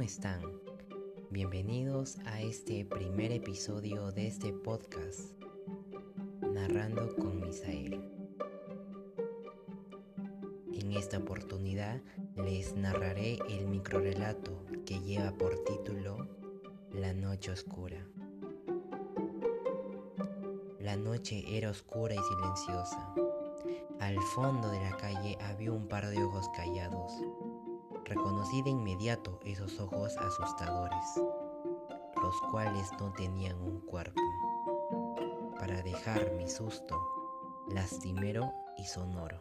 están? Bienvenidos a este primer episodio de este podcast, Narrando con Misael. En esta oportunidad les narraré el microrelato que lleva por título La noche oscura. La noche era oscura y silenciosa. Al fondo de la calle había un par de ojos callados Reconocí de inmediato esos ojos asustadores, los cuales no tenían un cuerpo, para dejar mi susto lastimero y sonoro.